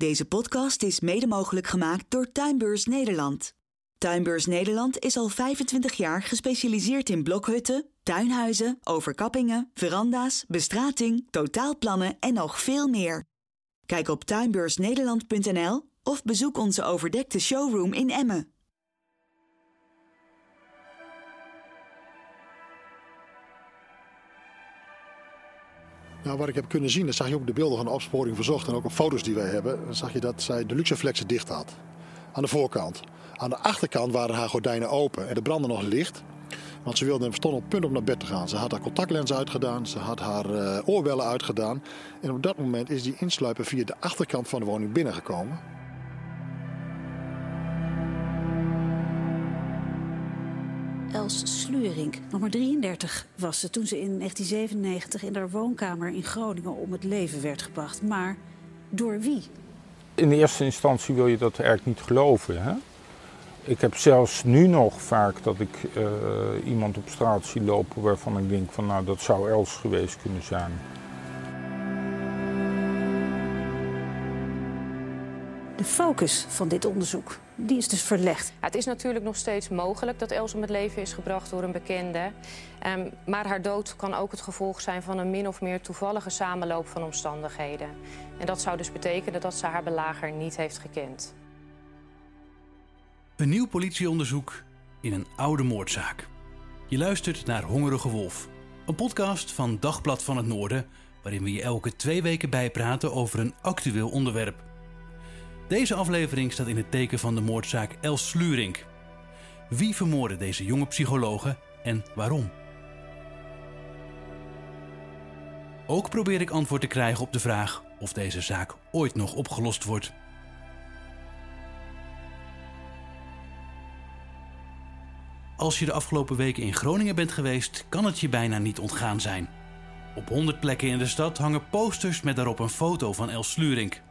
Deze podcast is mede mogelijk gemaakt door Tuinbeurs Nederland. Tuinbeurs Nederland is al 25 jaar gespecialiseerd in blokhutten, tuinhuizen, overkappingen, veranda's, bestrating, totaalplannen en nog veel meer. Kijk op tuinbeursnederland.nl of bezoek onze overdekte showroom in Emmen. Nou, wat ik heb kunnen zien, dat zag je ook op de beelden van de opsporing verzocht en ook op foto's die wij hebben, dan zag je dat zij de luxeflexen dicht had. Aan de voorkant. Aan de achterkant waren haar gordijnen open en er brandde nog licht. Want ze wilde, stond op punt om naar bed te gaan. Ze had haar contactlens uitgedaan, ze had haar uh, oorbellen uitgedaan. En op dat moment is die insluiper via de achterkant van de woning binnengekomen. Els Slurink, nog maar 33 was ze toen ze in 1997 in haar woonkamer in Groningen om het leven werd gebracht. Maar door wie? In eerste instantie wil je dat eigenlijk niet geloven. Hè? Ik heb zelfs nu nog vaak dat ik uh, iemand op straat zie lopen waarvan ik denk van nou dat zou Els geweest kunnen zijn. De focus van dit onderzoek die is dus verlegd. Ja, het is natuurlijk nog steeds mogelijk dat Els om het leven is gebracht door een bekende. Um, maar haar dood kan ook het gevolg zijn van een min of meer toevallige samenloop van omstandigheden. En dat zou dus betekenen dat ze haar belager niet heeft gekend. Een nieuw politieonderzoek in een oude moordzaak. Je luistert naar Hongerige Wolf, een podcast van Dagblad van het Noorden, waarin we je elke twee weken bijpraten over een actueel onderwerp. Deze aflevering staat in het teken van de moordzaak Els Slurink. Wie vermoordde deze jonge psychologe en waarom? Ook probeer ik antwoord te krijgen op de vraag of deze zaak ooit nog opgelost wordt. Als je de afgelopen weken in Groningen bent geweest, kan het je bijna niet ontgaan zijn. Op honderd plekken in de stad hangen posters met daarop een foto van Els Slurink.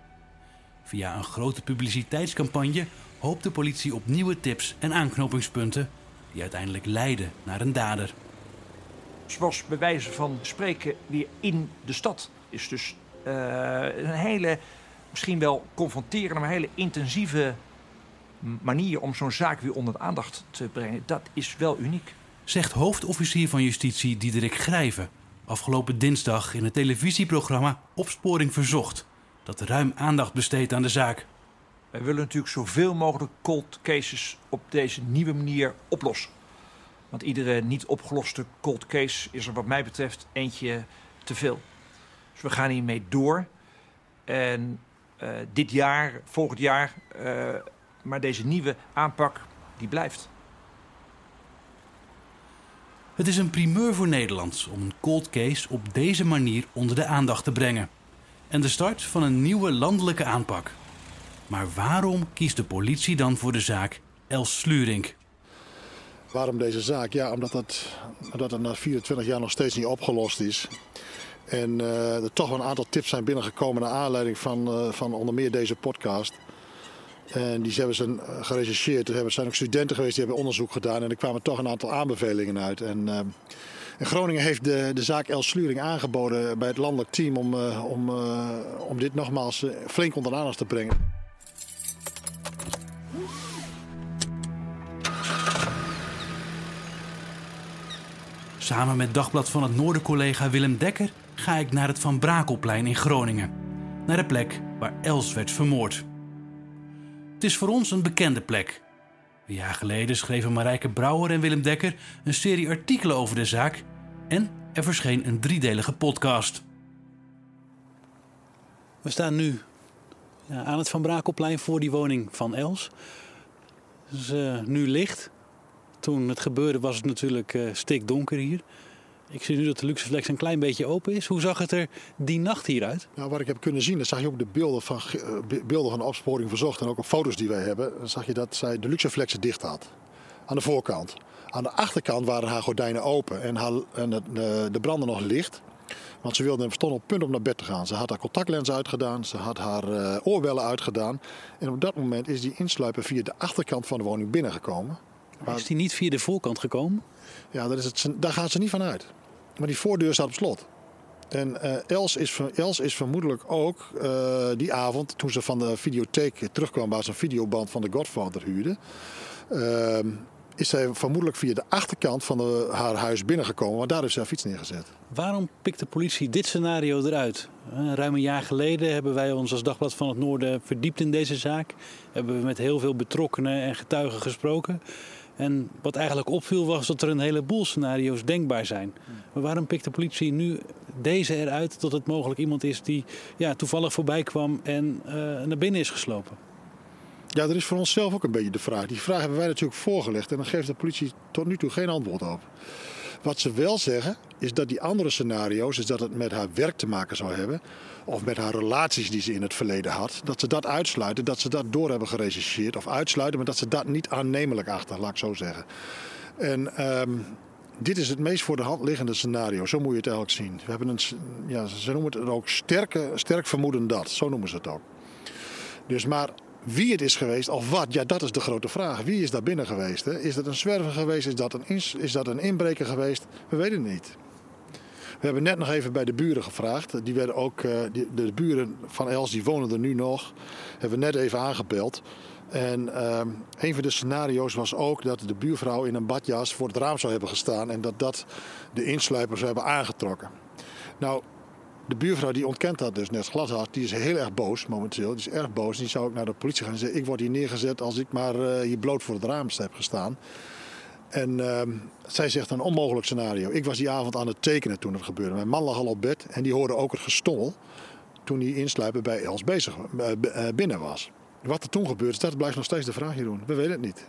Via een grote publiciteitscampagne hoopt de politie op nieuwe tips en aanknopingspunten die uiteindelijk leiden naar een dader. Ze was bij wijze van spreken weer in de stad. Is dus uh, een hele, misschien wel confronterende, maar hele intensieve manier om zo'n zaak weer onder de aandacht te brengen. Dat is wel uniek. Zegt hoofdofficier van justitie Diederik Grijven afgelopen dinsdag in het televisieprogramma Opsporing Verzocht dat ruim aandacht besteedt aan de zaak. Wij willen natuurlijk zoveel mogelijk cold cases op deze nieuwe manier oplossen. Want iedere niet opgeloste cold case is er wat mij betreft eentje te veel. Dus we gaan hiermee door. En uh, dit jaar, volgend jaar, uh, maar deze nieuwe aanpak, die blijft. Het is een primeur voor Nederland om een cold case op deze manier onder de aandacht te brengen en de start van een nieuwe landelijke aanpak. Maar waarom kiest de politie dan voor de zaak Els Slurink? Waarom deze zaak? Ja, omdat het, omdat het na 24 jaar nog steeds niet opgelost is. En uh, er toch wel een aantal tips zijn binnengekomen naar aanleiding van, uh, van onder meer deze podcast. En die hebben ze eh, gerechercheerd. Er zijn ook studenten geweest die hebben onderzoek gedaan. En er kwamen toch een aantal aanbevelingen uit. En, uh, en Groningen heeft de, de zaak Els Sluring aangeboden bij het landelijk team om, uh, om, uh, om dit nogmaals uh, flink onder de aandacht te brengen. Samen met Dagblad van het Noorden collega Willem Dekker ga ik naar het Van Brakelplein in Groningen. Naar de plek waar Els werd vermoord. Het is voor ons een bekende plek. Een jaar geleden schreven Marijke Brouwer en Willem Dekker een serie artikelen over de zaak en er verscheen een driedelige podcast. We staan nu aan het Van Brakelplein voor die woning van Els. Het is uh, nu licht. Toen het gebeurde was het natuurlijk uh, stikdonker hier. Ik zie nu dat de Luxeflex een klein beetje open is. Hoe zag het er die nacht hieruit? Nou, wat ik heb kunnen zien, dat zag je op de beelden van, eh, beelden van de opsporing verzocht en ook op foto's die wij hebben, dan zag je dat zij de Luxeflex dicht had. Aan de voorkant. Aan de achterkant waren haar gordijnen open en, haar, en de, de brandde nog licht. Want ze wilde, stond op punt om naar bed te gaan. Ze had haar contactlens uitgedaan, ze had haar uh, oorbellen uitgedaan. En op dat moment is die insluiper via de achterkant van de woning binnengekomen. Is die niet via de voorkant gekomen? Ja, dat is het, daar gaan ze niet van uit. Maar die voordeur staat op slot. En uh, Els, is, Els is vermoedelijk ook uh, die avond, toen ze van de videotheek terugkwam, waar ze een videoband van de Godfather huurde, uh, is zij vermoedelijk via de achterkant van de, haar huis binnengekomen, want daar is ze haar fiets neergezet. Waarom pikt de politie dit scenario eruit? Ruim een jaar geleden hebben wij ons als Dagblad van het Noorden verdiept in deze zaak. Hebben we met heel veel betrokkenen en getuigen gesproken. En wat eigenlijk opviel was dat er een heleboel scenario's denkbaar zijn. Maar waarom pikt de politie nu deze eruit dat het mogelijk iemand is die ja, toevallig voorbij kwam en uh, naar binnen is geslopen? Ja, dat is voor onszelf ook een beetje de vraag. Die vraag hebben wij natuurlijk voorgelegd en dan geeft de politie tot nu toe geen antwoord op. Wat ze wel zeggen, is dat die andere scenario's, is dat het met haar werk te maken zou hebben, of met haar relaties die ze in het verleden had, dat ze dat uitsluiten, dat ze dat door hebben gerechercheerd, of uitsluiten, maar dat ze dat niet aannemelijk achter, laat ik zo zeggen. En um, dit is het meest voor de hand liggende scenario, zo moet je het eigenlijk zien. We hebben een, ja, ze noemen het ook sterke, sterk vermoeden dat, zo noemen ze het ook. Dus maar wie het is geweest of wat, ja, dat is de grote vraag. Wie is daar binnen geweest? Hè? Is dat een zwerver geweest? Is dat een, is dat een inbreker geweest? We weten het niet. We hebben net nog even bij de buren gevraagd. Die werden ook, die, de buren van Els, die wonen er nu nog. Hebben we net even aangebeld. En uh, een van de scenario's was ook dat de buurvrouw in een badjas voor het raam zou hebben gestaan. En dat dat de insluipers hebben aangetrokken. Nou, de buurvrouw die ontkent dat dus net glashard. Die is heel erg boos momenteel. Die is erg boos. Die zou ook naar de politie gaan en zeggen: Ik word hier neergezet als ik maar uh, hier bloot voor het raam heb gestaan. En uh, zij zegt een onmogelijk scenario. Ik was die avond aan het tekenen toen het gebeurde. Mijn man lag al op bed en die hoorde ook het gestommel toen die insluipen bij Els bezig, uh, binnen was. Wat er toen gebeurd is, dat blijft nog steeds de vraag, Jeroen. We weten het niet.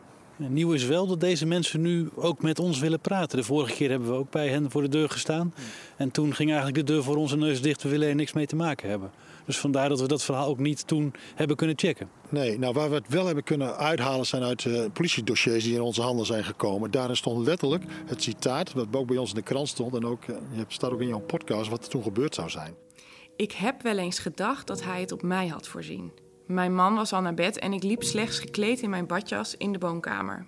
Nieuw is wel dat deze mensen nu ook met ons willen praten. De vorige keer hebben we ook bij hen voor de deur gestaan. En toen ging eigenlijk de deur voor onze neus dicht. We willen er niks mee te maken hebben. Dus vandaar dat we dat verhaal ook niet toen hebben kunnen checken. Nee, nou waar we het wel hebben kunnen uithalen zijn uit uh, politiedossiers die in onze handen zijn gekomen. Daarin stond letterlijk het citaat, wat ook bij ons in de krant stond en ook, uh, je staat ook in jouw podcast, wat er toen gebeurd zou zijn. Ik heb wel eens gedacht dat hij het op mij had voorzien. Mijn man was al naar bed en ik liep slechts gekleed in mijn badjas in de woonkamer.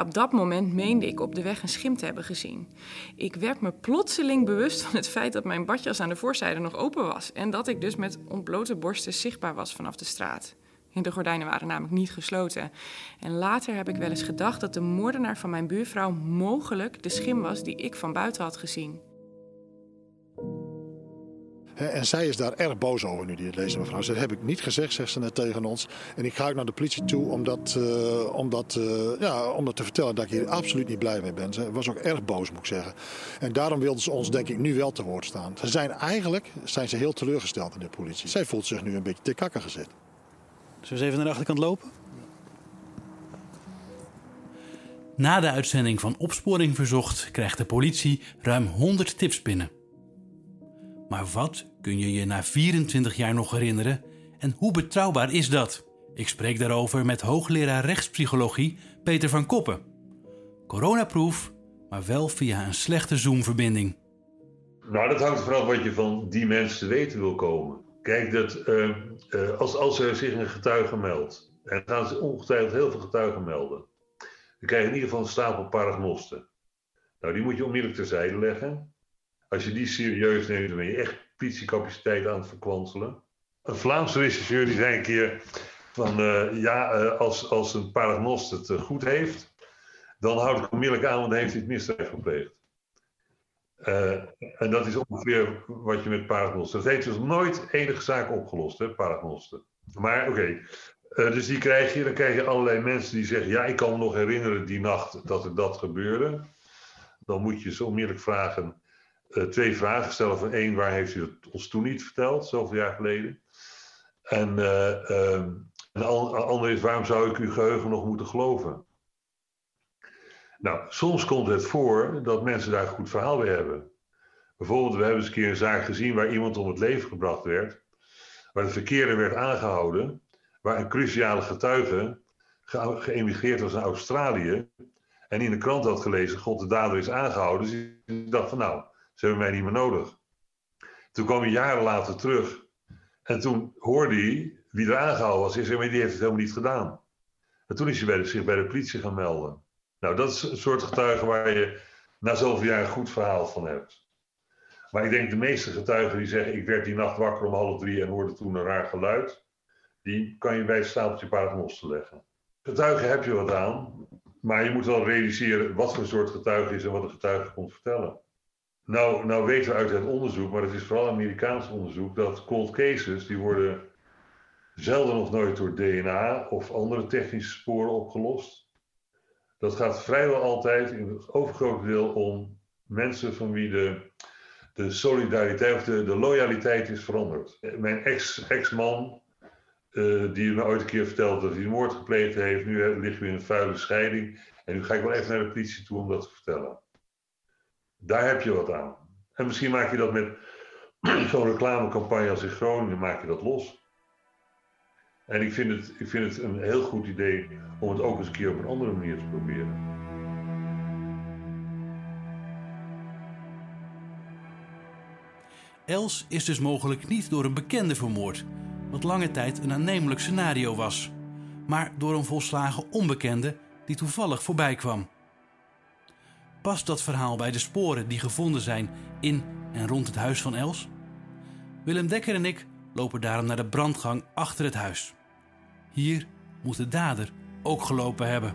Op dat moment meende ik op de weg een schim te hebben gezien. Ik werd me plotseling bewust van het feit dat mijn badjas aan de voorzijde nog open was en dat ik dus met ontblote borsten zichtbaar was vanaf de straat. De gordijnen waren namelijk niet gesloten. En later heb ik wel eens gedacht dat de moordenaar van mijn buurvrouw mogelijk de schim was die ik van buiten had gezien. En zij is daar erg boos over nu, die lezen mevrouw. Dat heb ik niet gezegd, zegt ze net tegen ons. En ik ga ook naar de politie toe om dat, dat, uh, ja, om dat te vertellen dat ik hier absoluut niet blij mee ben. Ze was ook erg boos, moet ik zeggen. En daarom wilden ze ons, denk ik, nu wel te woord staan. Ze zijn eigenlijk zijn ze heel teleurgesteld in de politie. Zij voelt zich nu een beetje te kakken gezet. Zullen we even naar de achterkant lopen? Na de uitzending van Opsporing Verzocht krijgt de politie ruim 100 tips binnen. Maar wat kun je je na 24 jaar nog herinneren en hoe betrouwbaar is dat? Ik spreek daarover met hoogleraar rechtspsychologie Peter van Koppen. Coronaproof, maar wel via een slechte Zoom-verbinding. Nou, dat hangt vanaf wat je van die mensen te weten wil komen. Kijk, dat, uh, uh, als, als er zich een getuige meldt, en gaan ze ongetwijfeld heel veel getuigen melden, dan krijg je in ieder geval een stapel paragnosten. Nou, die moet je onmiddellijk terzijde leggen. Als je die serieus neemt, dan ben je echt politiecapaciteit aan het verkwanselen. Een Vlaamse regisseur die zei een keer van uh, ja, uh, als, als een paragnost het uh, goed heeft, dan houd ik onmiddellijk aan, want dan heeft hij het misdrijf gepleegd. en dat is ongeveer wat je met paragnosten. Dat heeft dus nooit enige zaak opgelost, hè, paragnosten. Maar oké, dus die krijg je, dan krijg je allerlei mensen die zeggen, ja, ik kan me nog herinneren die nacht dat er dat gebeurde. Dan moet je ze onmiddellijk vragen, uh, twee vragen stellen. Van één, waar heeft u ons toen niet verteld, zoveel jaar geleden? En uh, uh, de andere is, waarom zou ik uw geheugen nog moeten geloven? Nou, soms komt het voor dat mensen daar een goed verhaal bij hebben. Bijvoorbeeld, we hebben eens een keer een zaak gezien waar iemand om het leven gebracht werd, waar de verkeerde werd aangehouden, waar een cruciale getuige ge geëmigreerd was naar Australië en in de krant had gelezen, god de dader is aangehouden. Dus hij dacht van nou, ze hebben mij niet meer nodig. Toen kwam hij jaren later terug en toen hoorde hij wie er aangehouden was. Hij zei, die heeft het helemaal niet gedaan. En toen is hij bij de, zich bij de politie gaan melden. Nou, dat is een soort getuige waar je na zoveel jaar een goed verhaal van hebt. Maar ik denk de meeste getuigen die zeggen: Ik werd die nacht wakker om half drie en hoorde toen een raar geluid. Die kan je bij het stapeltje paternoster leggen. Getuigen heb je wat aan, maar je moet wel realiseren wat voor soort getuige is en wat een getuige komt vertellen. Nou, nou weten we uit het onderzoek, maar het is vooral Amerikaans onderzoek, dat cold cases die worden zelden of nooit door DNA of andere technische sporen opgelost. Dat gaat vrijwel altijd in het overgrote deel om mensen van wie de, de solidariteit of de, loyaliteit is veranderd. Mijn ex-man, uh, die me ooit een keer vertelde dat hij een moord gepleegd heeft, nu liggen we in een vuile scheiding. En nu ga ik wel even naar de politie toe om dat te vertellen. Daar heb je wat aan. En misschien maak je dat met zo'n reclamecampagne als in Groningen, maak je dat los. En ik vind, het, ik vind het een heel goed idee om het ook eens een keer op een andere manier te proberen. Els is dus mogelijk niet door een bekende vermoord, wat lange tijd een aannemelijk scenario was, maar door een volslagen onbekende die toevallig voorbij kwam. Past dat verhaal bij de sporen die gevonden zijn in en rond het huis van Els? Willem Dekker en ik lopen daarom naar de brandgang achter het huis. Hier moet de dader ook gelopen hebben.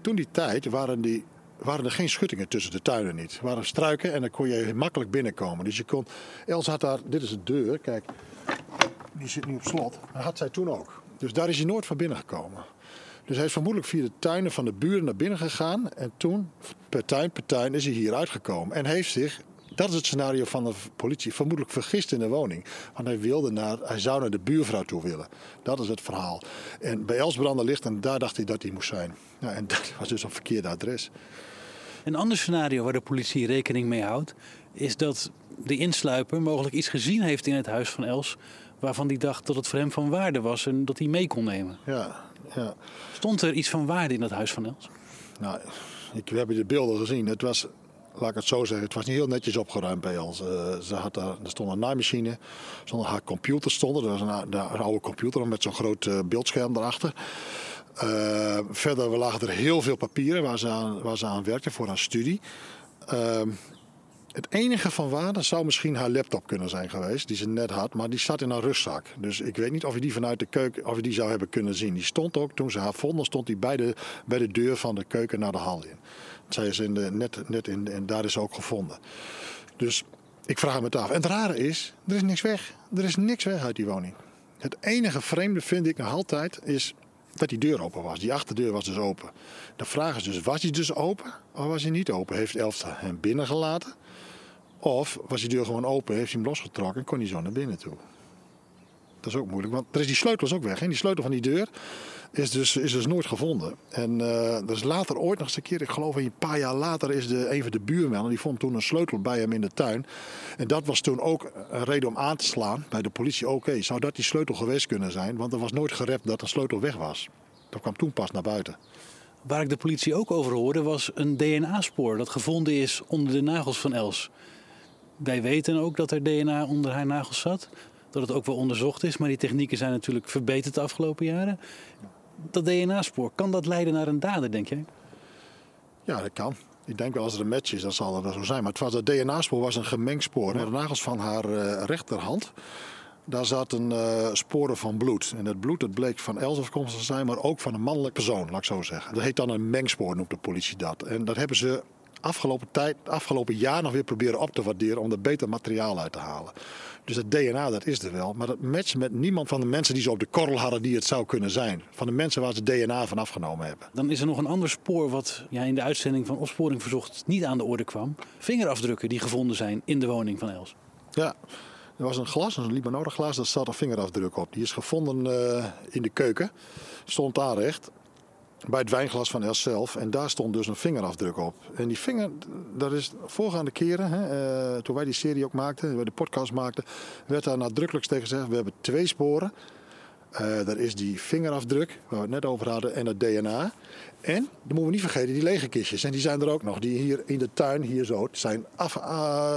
Toen die tijd waren, die, waren er geen schuttingen tussen de tuinen niet. Er waren struiken en dan kon je makkelijk binnenkomen. Dus je kon. Els had daar, dit is de deur, kijk, die zit nu op slot. Dat had zij toen ook. Dus daar is hij nooit van binnen gekomen. Dus hij is vermoedelijk via de tuinen van de buren naar binnen gegaan. En toen, per tuin per tuin, is hij hier uitgekomen. En heeft zich dat is het scenario van de politie. Vermoedelijk vergist in de woning. Want hij, wilde naar, hij zou naar de buurvrouw toe willen. Dat is het verhaal. En bij Elsbrander ligt en daar dacht hij dat hij moest zijn. Ja, en dat was dus een verkeerde adres. Een ander scenario waar de politie rekening mee houdt... is dat de insluiper mogelijk iets gezien heeft in het huis van Els... waarvan hij dacht dat het voor hem van waarde was en dat hij mee kon nemen. Ja, ja. Stond er iets van waarde in dat huis van Els? Nou, ik, we hebben de beelden gezien. Het was laat ik het zo zeggen, het was niet heel netjes opgeruimd bij ons. Uh, ze had daar, er stond een naaimachine, stonden haar computer stonden. Er was een, een oude computer met zo'n groot uh, beeldscherm erachter. Uh, verder lagen er heel veel papieren waar ze aan, waar ze aan werkte voor haar studie. Het enige van waarde zou misschien haar laptop kunnen zijn geweest, die ze net had, maar die zat in haar rugzak. Dus ik weet niet of je die vanuit de keuken, of je die zou hebben kunnen zien. Die stond ook, toen ze haar vonden, stond die bij de, bij de deur van de keuken naar de hal in. Zij is in de, net, net in, en daar is ze ook gevonden. Dus ik vraag me het af. En het rare is, er is niks weg. Er is niks weg uit die woning. Het enige vreemde vind ik nog altijd is dat die deur open was. Die achterdeur was dus open. De vraag is dus, was die dus open of was hij niet open? Heeft Elfta hem binnengelaten? Of was die deur gewoon open, heeft hij hem losgetrokken en kon hij zo naar binnen toe? Dat is ook moeilijk, want er is die sleutel is ook weg. Hè? Die sleutel van die deur is dus, is dus nooit gevonden. En uh, is later ooit nog eens een keer, ik geloof een paar jaar later, is de, een van de buurmannen, die vond toen een sleutel bij hem in de tuin. En dat was toen ook een reden om aan te slaan bij de politie. Oké, zou dat die sleutel geweest kunnen zijn? Want er was nooit gerept dat een sleutel weg was. Dat kwam toen pas naar buiten. Waar ik de politie ook over hoorde, was een DNA-spoor dat gevonden is onder de nagels van Els. Wij weten ook dat er DNA onder haar nagels zat. Dat het ook wel onderzocht is, maar die technieken zijn natuurlijk verbeterd de afgelopen jaren dat DNA-spoor, kan dat leiden naar een dader, denk jij? Ja, dat kan. Ik denk wel als er een match is, dan zal dat zo zijn. Maar het, was, dat DNA-spoor was een gemengd spoor. De nagels van haar uh, rechterhand, daar zaten uh, sporen van bloed. En dat bloed dat bleek van Els afkomstig te zijn, maar ook van een mannelijk persoon, laat ik zo zeggen. Dat heet dan een mengspoor, noemt de politie dat. En dat hebben ze afgelopen, tijd, afgelopen jaar nog weer proberen op te waarderen om er beter materiaal uit te halen. Dus het DNA, dat is er wel. Maar dat matcht met niemand van de mensen die ze op de korrel hadden die het zou kunnen zijn. Van de mensen waar ze DNA van afgenomen hebben. Dan is er nog een ander spoor wat ja, in de uitzending van Opsporing Verzocht niet aan de orde kwam. Vingerafdrukken die gevonden zijn in de woning van Els. Ja, er was een glas, een Libanore daar zat een vingerafdruk op. Die is gevonden uh, in de keuken. Stond daar recht. Bij het wijnglas van Els zelf. En daar stond dus een vingerafdruk op. En die vinger, dat is voorgaande keren, hè, uh, toen wij die serie ook maakten, wij de podcast maakten, werd daar nadrukkelijk tegen gezegd: we hebben twee sporen. Uh, dat is die vingerafdruk, waar we het net over hadden, en het DNA. En, dan moeten we niet vergeten, die lege kistjes. En die zijn er ook nog. Die hier in de tuin, hier zo, zijn af, uh,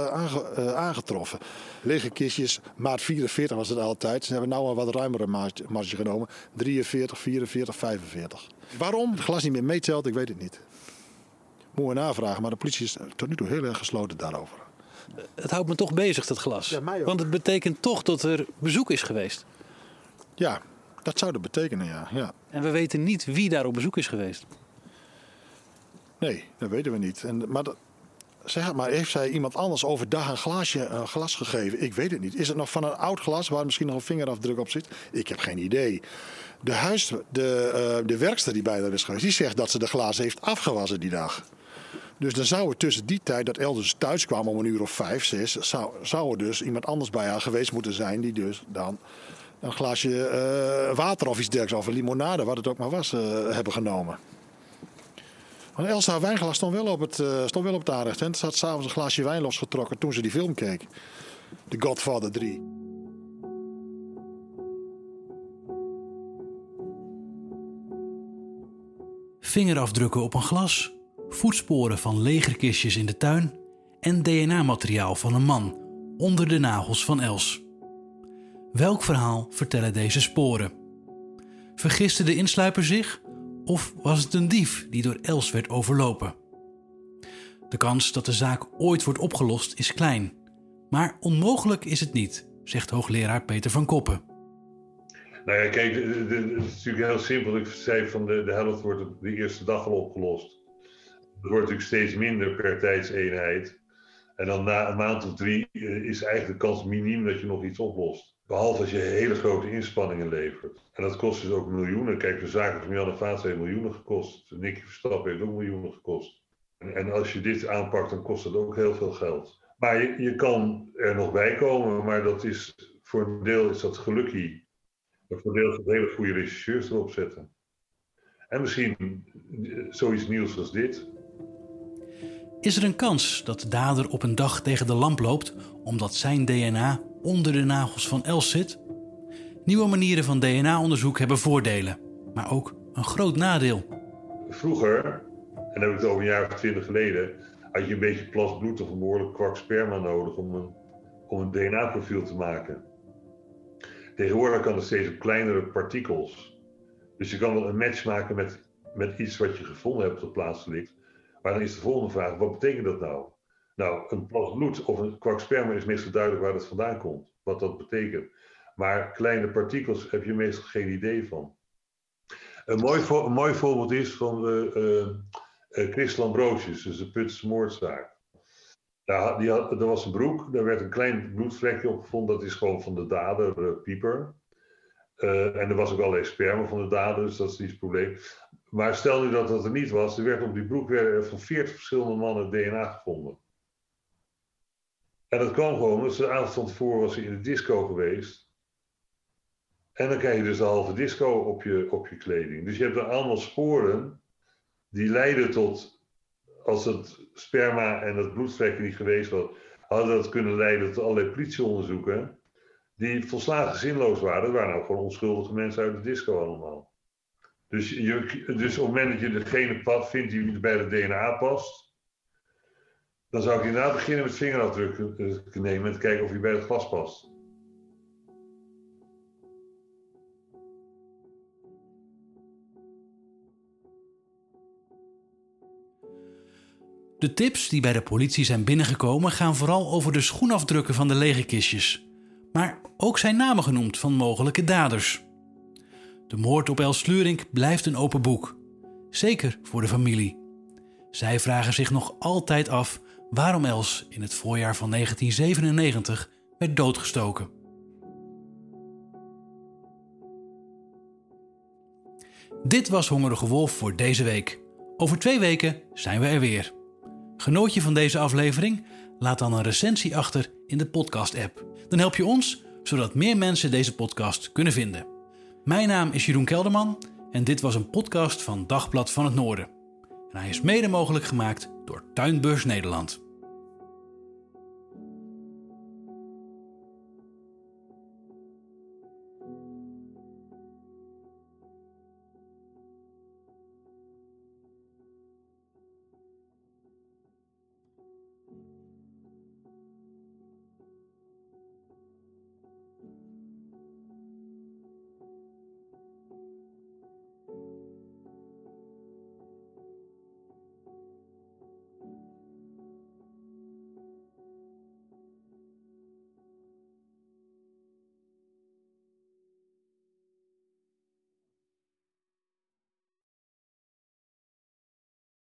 aange, uh, aangetroffen. Lege kistjes, maat 44 was het altijd. Ze hebben nu een wat ruimere marge genomen. 43, 44, 45. Waarom het glas niet meer meetelt, ik weet het niet. Moeten we navragen, maar de politie is tot nu toe heel erg gesloten daarover. Het houdt me toch bezig, dat glas. Ja, Want het betekent toch dat er bezoek is geweest. Ja, dat zou dat betekenen, ja. ja. En we weten niet wie daar op bezoek is geweest. Nee, dat weten we niet. En, maar, dat, zeg maar heeft zij iemand anders overdag een, glaasje, een glas gegeven? Ik weet het niet. Is het nog van een oud glas waar misschien nog een vingerafdruk op zit? Ik heb geen idee. De, huis, de, uh, de werkster die bij haar is geweest, die zegt dat ze de glazen heeft afgewassen die dag. Dus dan zou er tussen die tijd dat Elders thuis kwam om een uur of vijf, zes, zou, zou er dus iemand anders bij haar geweest moeten zijn die dus dan een glaasje uh, water of iets dergelijks, of een limonade, wat het ook maar was, uh, hebben genomen. Want Elsa wijnglas stond wel op het, uh, stond wel op het aanrecht. En ze had s'avonds een glaasje wijn losgetrokken toen ze die film keek. The Godfather 3. Vingerafdrukken op een glas, voetsporen van legerkistjes in de tuin en DNA-materiaal van een man onder de nagels van Els. Welk verhaal vertellen deze sporen? Vergiste de insluiper zich of was het een dief die door Els werd overlopen? De kans dat de zaak ooit wordt opgelost is klein, maar onmogelijk is het niet, zegt hoogleraar Peter van Koppen. Nou ja, kijk, het is natuurlijk heel simpel. Ik zei van de, de helft wordt de eerste dag al opgelost. Het wordt natuurlijk steeds minder per tijdseenheid. En dan na een maand of drie eh, is eigenlijk de kans miniem dat je nog iets oplost. Behalve als je hele grote inspanningen levert. En dat kost dus ook miljoenen. Kijk, de zaken van Jan Vaat heeft miljoenen gekost. Nicky Verstappen heeft ook miljoenen gekost. En, en, als je dit aanpakt, dan kost dat ook heel veel geld. Maar je, je kan er nog bij komen, maar dat is, voor een deel is dat gelukkie. Maar voor een deel dat hele goede regisseurs erop zetten. En misschien eh, zoiets nieuws als dit. Is er een kans dat de dader op een dag tegen de lamp loopt omdat zijn DNA onder de nagels van Els zit? Nieuwe manieren van DNA-onderzoek hebben voordelen, maar ook een groot nadeel. Vroeger, en dan heb ik het over een jaar of twintig geleden, had je een beetje plas bloed of een behoorlijk kwak sperma nodig om een, om een DNA-profiel te maken. Tegenwoordig kan het steeds op kleinere partikels. Dus je kan wel een match maken met, met iets wat je gevonden hebt op de plaats ligt. Maar dan is de volgende vraag: wat betekent dat nou? Nou, een plas bloed of een kwak sperma is meestal duidelijk waar het vandaan komt, wat dat betekent. Maar kleine partikels heb je meestal geen idee van. Een mooi, een mooi voorbeeld is van uh, uh, Chris Lambrosius, dus de Putse moordzaak. Die er was een broek, daar werd een klein bloedvlekje op gevonden, dat is gewoon van de dader, uh, Pieper. en er was ook allerlei sperma van de dader, dus dat is niet het probleem. Maar stel nu dat dat er niet was, er werd op die broek van 40 verschillende mannen DNA gevonden. En dat kwam gewoon, dus de avond van tevoren was in de disco geweest. En dan krijg je dus de halve disco op je, op je kleding. Dus je hebt er allemaal sporen die leiden tot, als het sperma en het bloedvlekken niet geweest was, hadden dat kunnen leiden tot allerlei politieonderzoeken. Die volslagen zinloos waren. Dat waren nou gewoon onschuldige mensen uit de disco allemaal. Dus, je, dus op het moment dat je degene vindt die bij het DNA past, dan zou ik inderdaad beginnen met vingerafdrukken nemen en te kijken of hij bij het glas past. De tips die bij de politie zijn binnengekomen gaan vooral over de schoenafdrukken van de lege kistjes. Maar ook zijn namen genoemd van mogelijke daders. De moord op Els Slurink blijft een open boek. Zeker voor de familie. Zij vragen zich nog altijd af waarom Els in het voorjaar van 1997 werd doodgestoken. Dit was Hongerige Wolf voor deze week. Over twee weken zijn we er weer. Genoot je van deze aflevering? Laat dan een recensie achter in de podcast-app. Dan help je ons, zodat meer mensen deze podcast kunnen vinden. Mijn naam is Jeroen Kelderman En dit was een podcast van Dagblad van het Noorden. En hij is mede mogelijk gemaakt door Tuinbeurs Nederland.